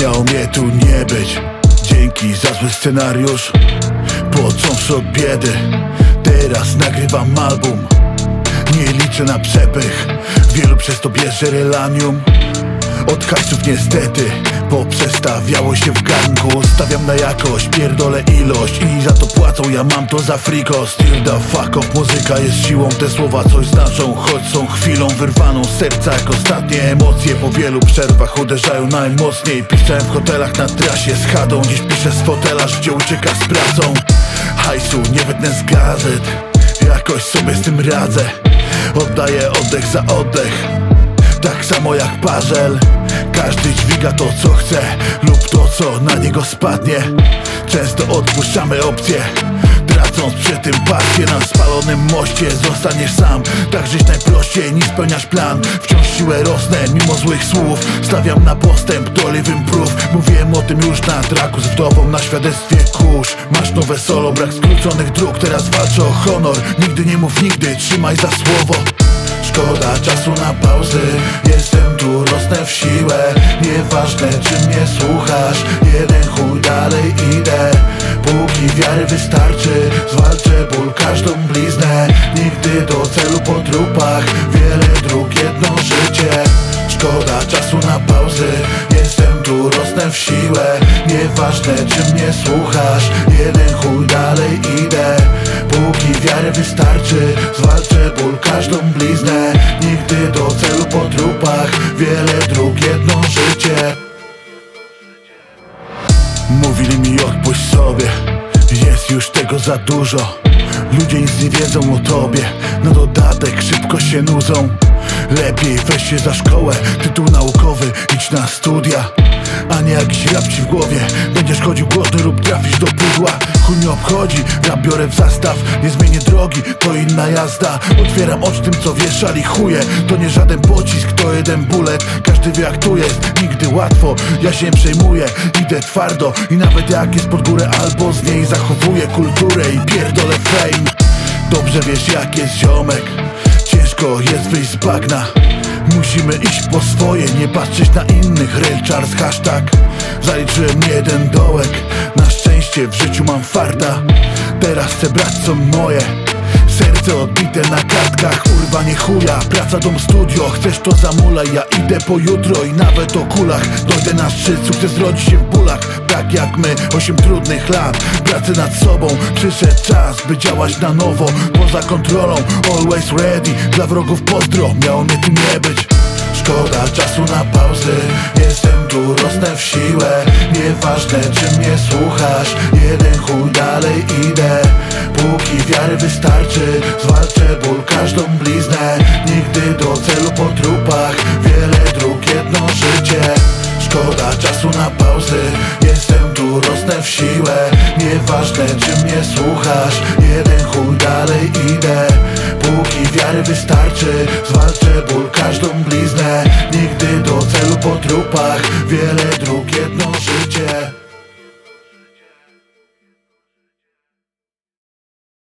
Miało mnie tu nie być. Dzięki za zły scenariusz. Płocąc od biedy. Teraz nagrywam album. Nie liczę na przepych. Wielu przez to bierze relanium. Od hajsów niestety Poprzestawiało się w gangu Stawiam na jakość, pierdolę ilość I za to płacą, ja mam to za friko. Still the fuck up, muzyka jest siłą. Te słowa coś znaczą, choć są chwilą Wyrwaną z serca. Jak ostatnie emocje Po wielu przerwach uderzają najmocniej. Pisałem w hotelach na trasie z chadą. Dziś piszę z fotela, życie ucieka z pracą. Hajsu nie wytnę z gazet. Jakoś sobie z tym radzę. Oddaję oddech za oddech tak samo jak parzel Każdy dźwiga to co chce Lub to co na niego spadnie. Często odpuszczamy opcje Tracąc przy tym pasję. Na spalonym moście zostaniesz sam Tak żyć najprościej niż spełniasz plan. Wciąż siłę rosnę mimo złych słów. Stawiam na postęp, to live improve Mówiłem o tym już na traku z wdową Na świadectwie kurz. Masz nowe solo, brak skróconych dróg. Teraz walczę o honor. Nigdy nie mów nigdy, trzymaj za słowo czasu na pauzy. Jestem tu, rosnę w siłę. Nieważne czy mnie słuchasz. Jeden chuj dalej idę. Póki wiary wystarczy Zwalczę ból, każdą bliznę. Nigdy do celu po trupach Wiele dróg, jedno życie. Szkoda czasu na pauzy. Jestem tu, rosnę w siłę. Nieważne czy mnie słuchasz. Jeden chuj dalej idę. Póki wiary wystarczy Zwalczę ból, każdą bliznę sobie. Jest już tego za dużo. Ludzie nic nie wiedzą o tobie. Na dodatek szybko się nudzą. Lepiej weź się za szkołę. Tytuł naukowy, idź na studia. A nie jakiś rap w głowie. Będziesz chodził głodny lub trafisz do pudła Chuj mnie obchodzi, rap biorę w zastaw Nie zmienię drogi, to inna jazda. Otwieram oczy tym co wieszali chuje. To nie żaden pocisk, to jeden bullet. Każdy wie jak tu jest, nigdy łatwo. Ja się nie przejmuję, idę twardo. I nawet jak jest pod górę albo z niej Zachowuję kulturę i pierdolę fame. Dobrze wiesz jak jest ziomek. Ciężko jest wyjść z bagna. Musimy iść po swoje, nie patrzeć na innych. Rail Charles hashtag. Zaliczyłem jeden dołek Na szczęście w życiu mam farta. Teraz chcę brać co moje. Serce odbite na kartkach, urwanie chuja. Praca, dom, studio, chcesz to zamulaj. Ja idę po jutro i nawet o kulach. Dojdę na szczyt, sukces rodzi się w bólach. Tak jak my, osiem trudnych lat. Pracy nad sobą, przyszedł czas By działać na nowo, poza kontrolą Always ready, dla wrogów pozdro Miało mnie tu nie być Szkoda czasu na pauzy Jestem tu, rosnę w siłę. Nieważne czy mnie słuchasz. Jeden chuj dalej idę. Póki wiary wystarczy Zwalczę ból, każdą bliznę. Nigdy do celu po trupach Wiele dróg, jedno życie. Szkoda czasu na pauzy Jestem tu, rosnę w siłę. Nieważne czy mnie słuchasz. Jeden chuj dalej idę wiary wystarczy Zwalczę ból, każdą bliznę. Nigdy do celu po trupach Wiele dróg, jedno życie